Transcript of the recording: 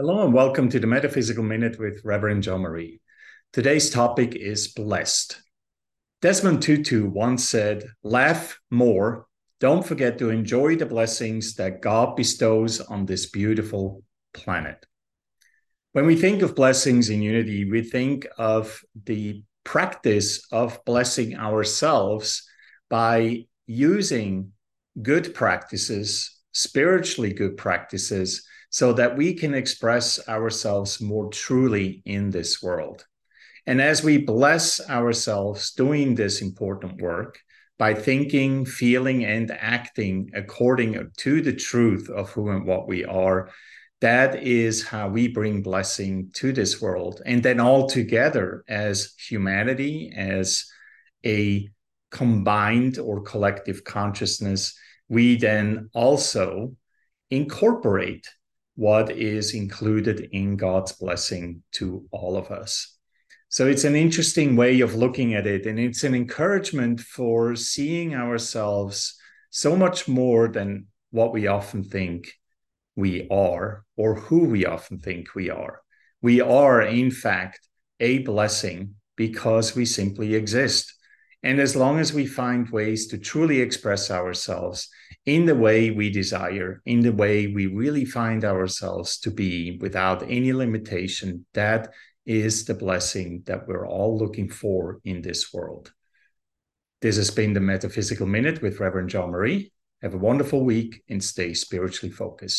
Hello and welcome to the Metaphysical Minute with Reverend Jean Marie. Today's topic is blessed. Desmond Tutu once said, Laugh more. Don't forget to enjoy the blessings that God bestows on this beautiful planet. When we think of blessings in unity, we think of the practice of blessing ourselves by using good practices, spiritually good practices so that we can express ourselves more truly in this world. And as we bless ourselves doing this important work by thinking, feeling, and acting according to the truth of who and what we are, that is how we bring blessing to this world. And then all together as humanity, as a combined or collective consciousness, we then also incorporate what is included in God's blessing to all of us. So it's an interesting way of looking at it. And it's an encouragement for seeing ourselves so much more than what we often think we are or who we often think we are. We are, in fact, a blessing because we simply exist. And as long as we find ways to truly express ourselves in the way we desire, in the way we really find ourselves to be without any limitation, that is the blessing that we're all looking for in this world. This has been the Metaphysical Minute with Reverend Jean Marie. Have a wonderful week and stay spiritually focused.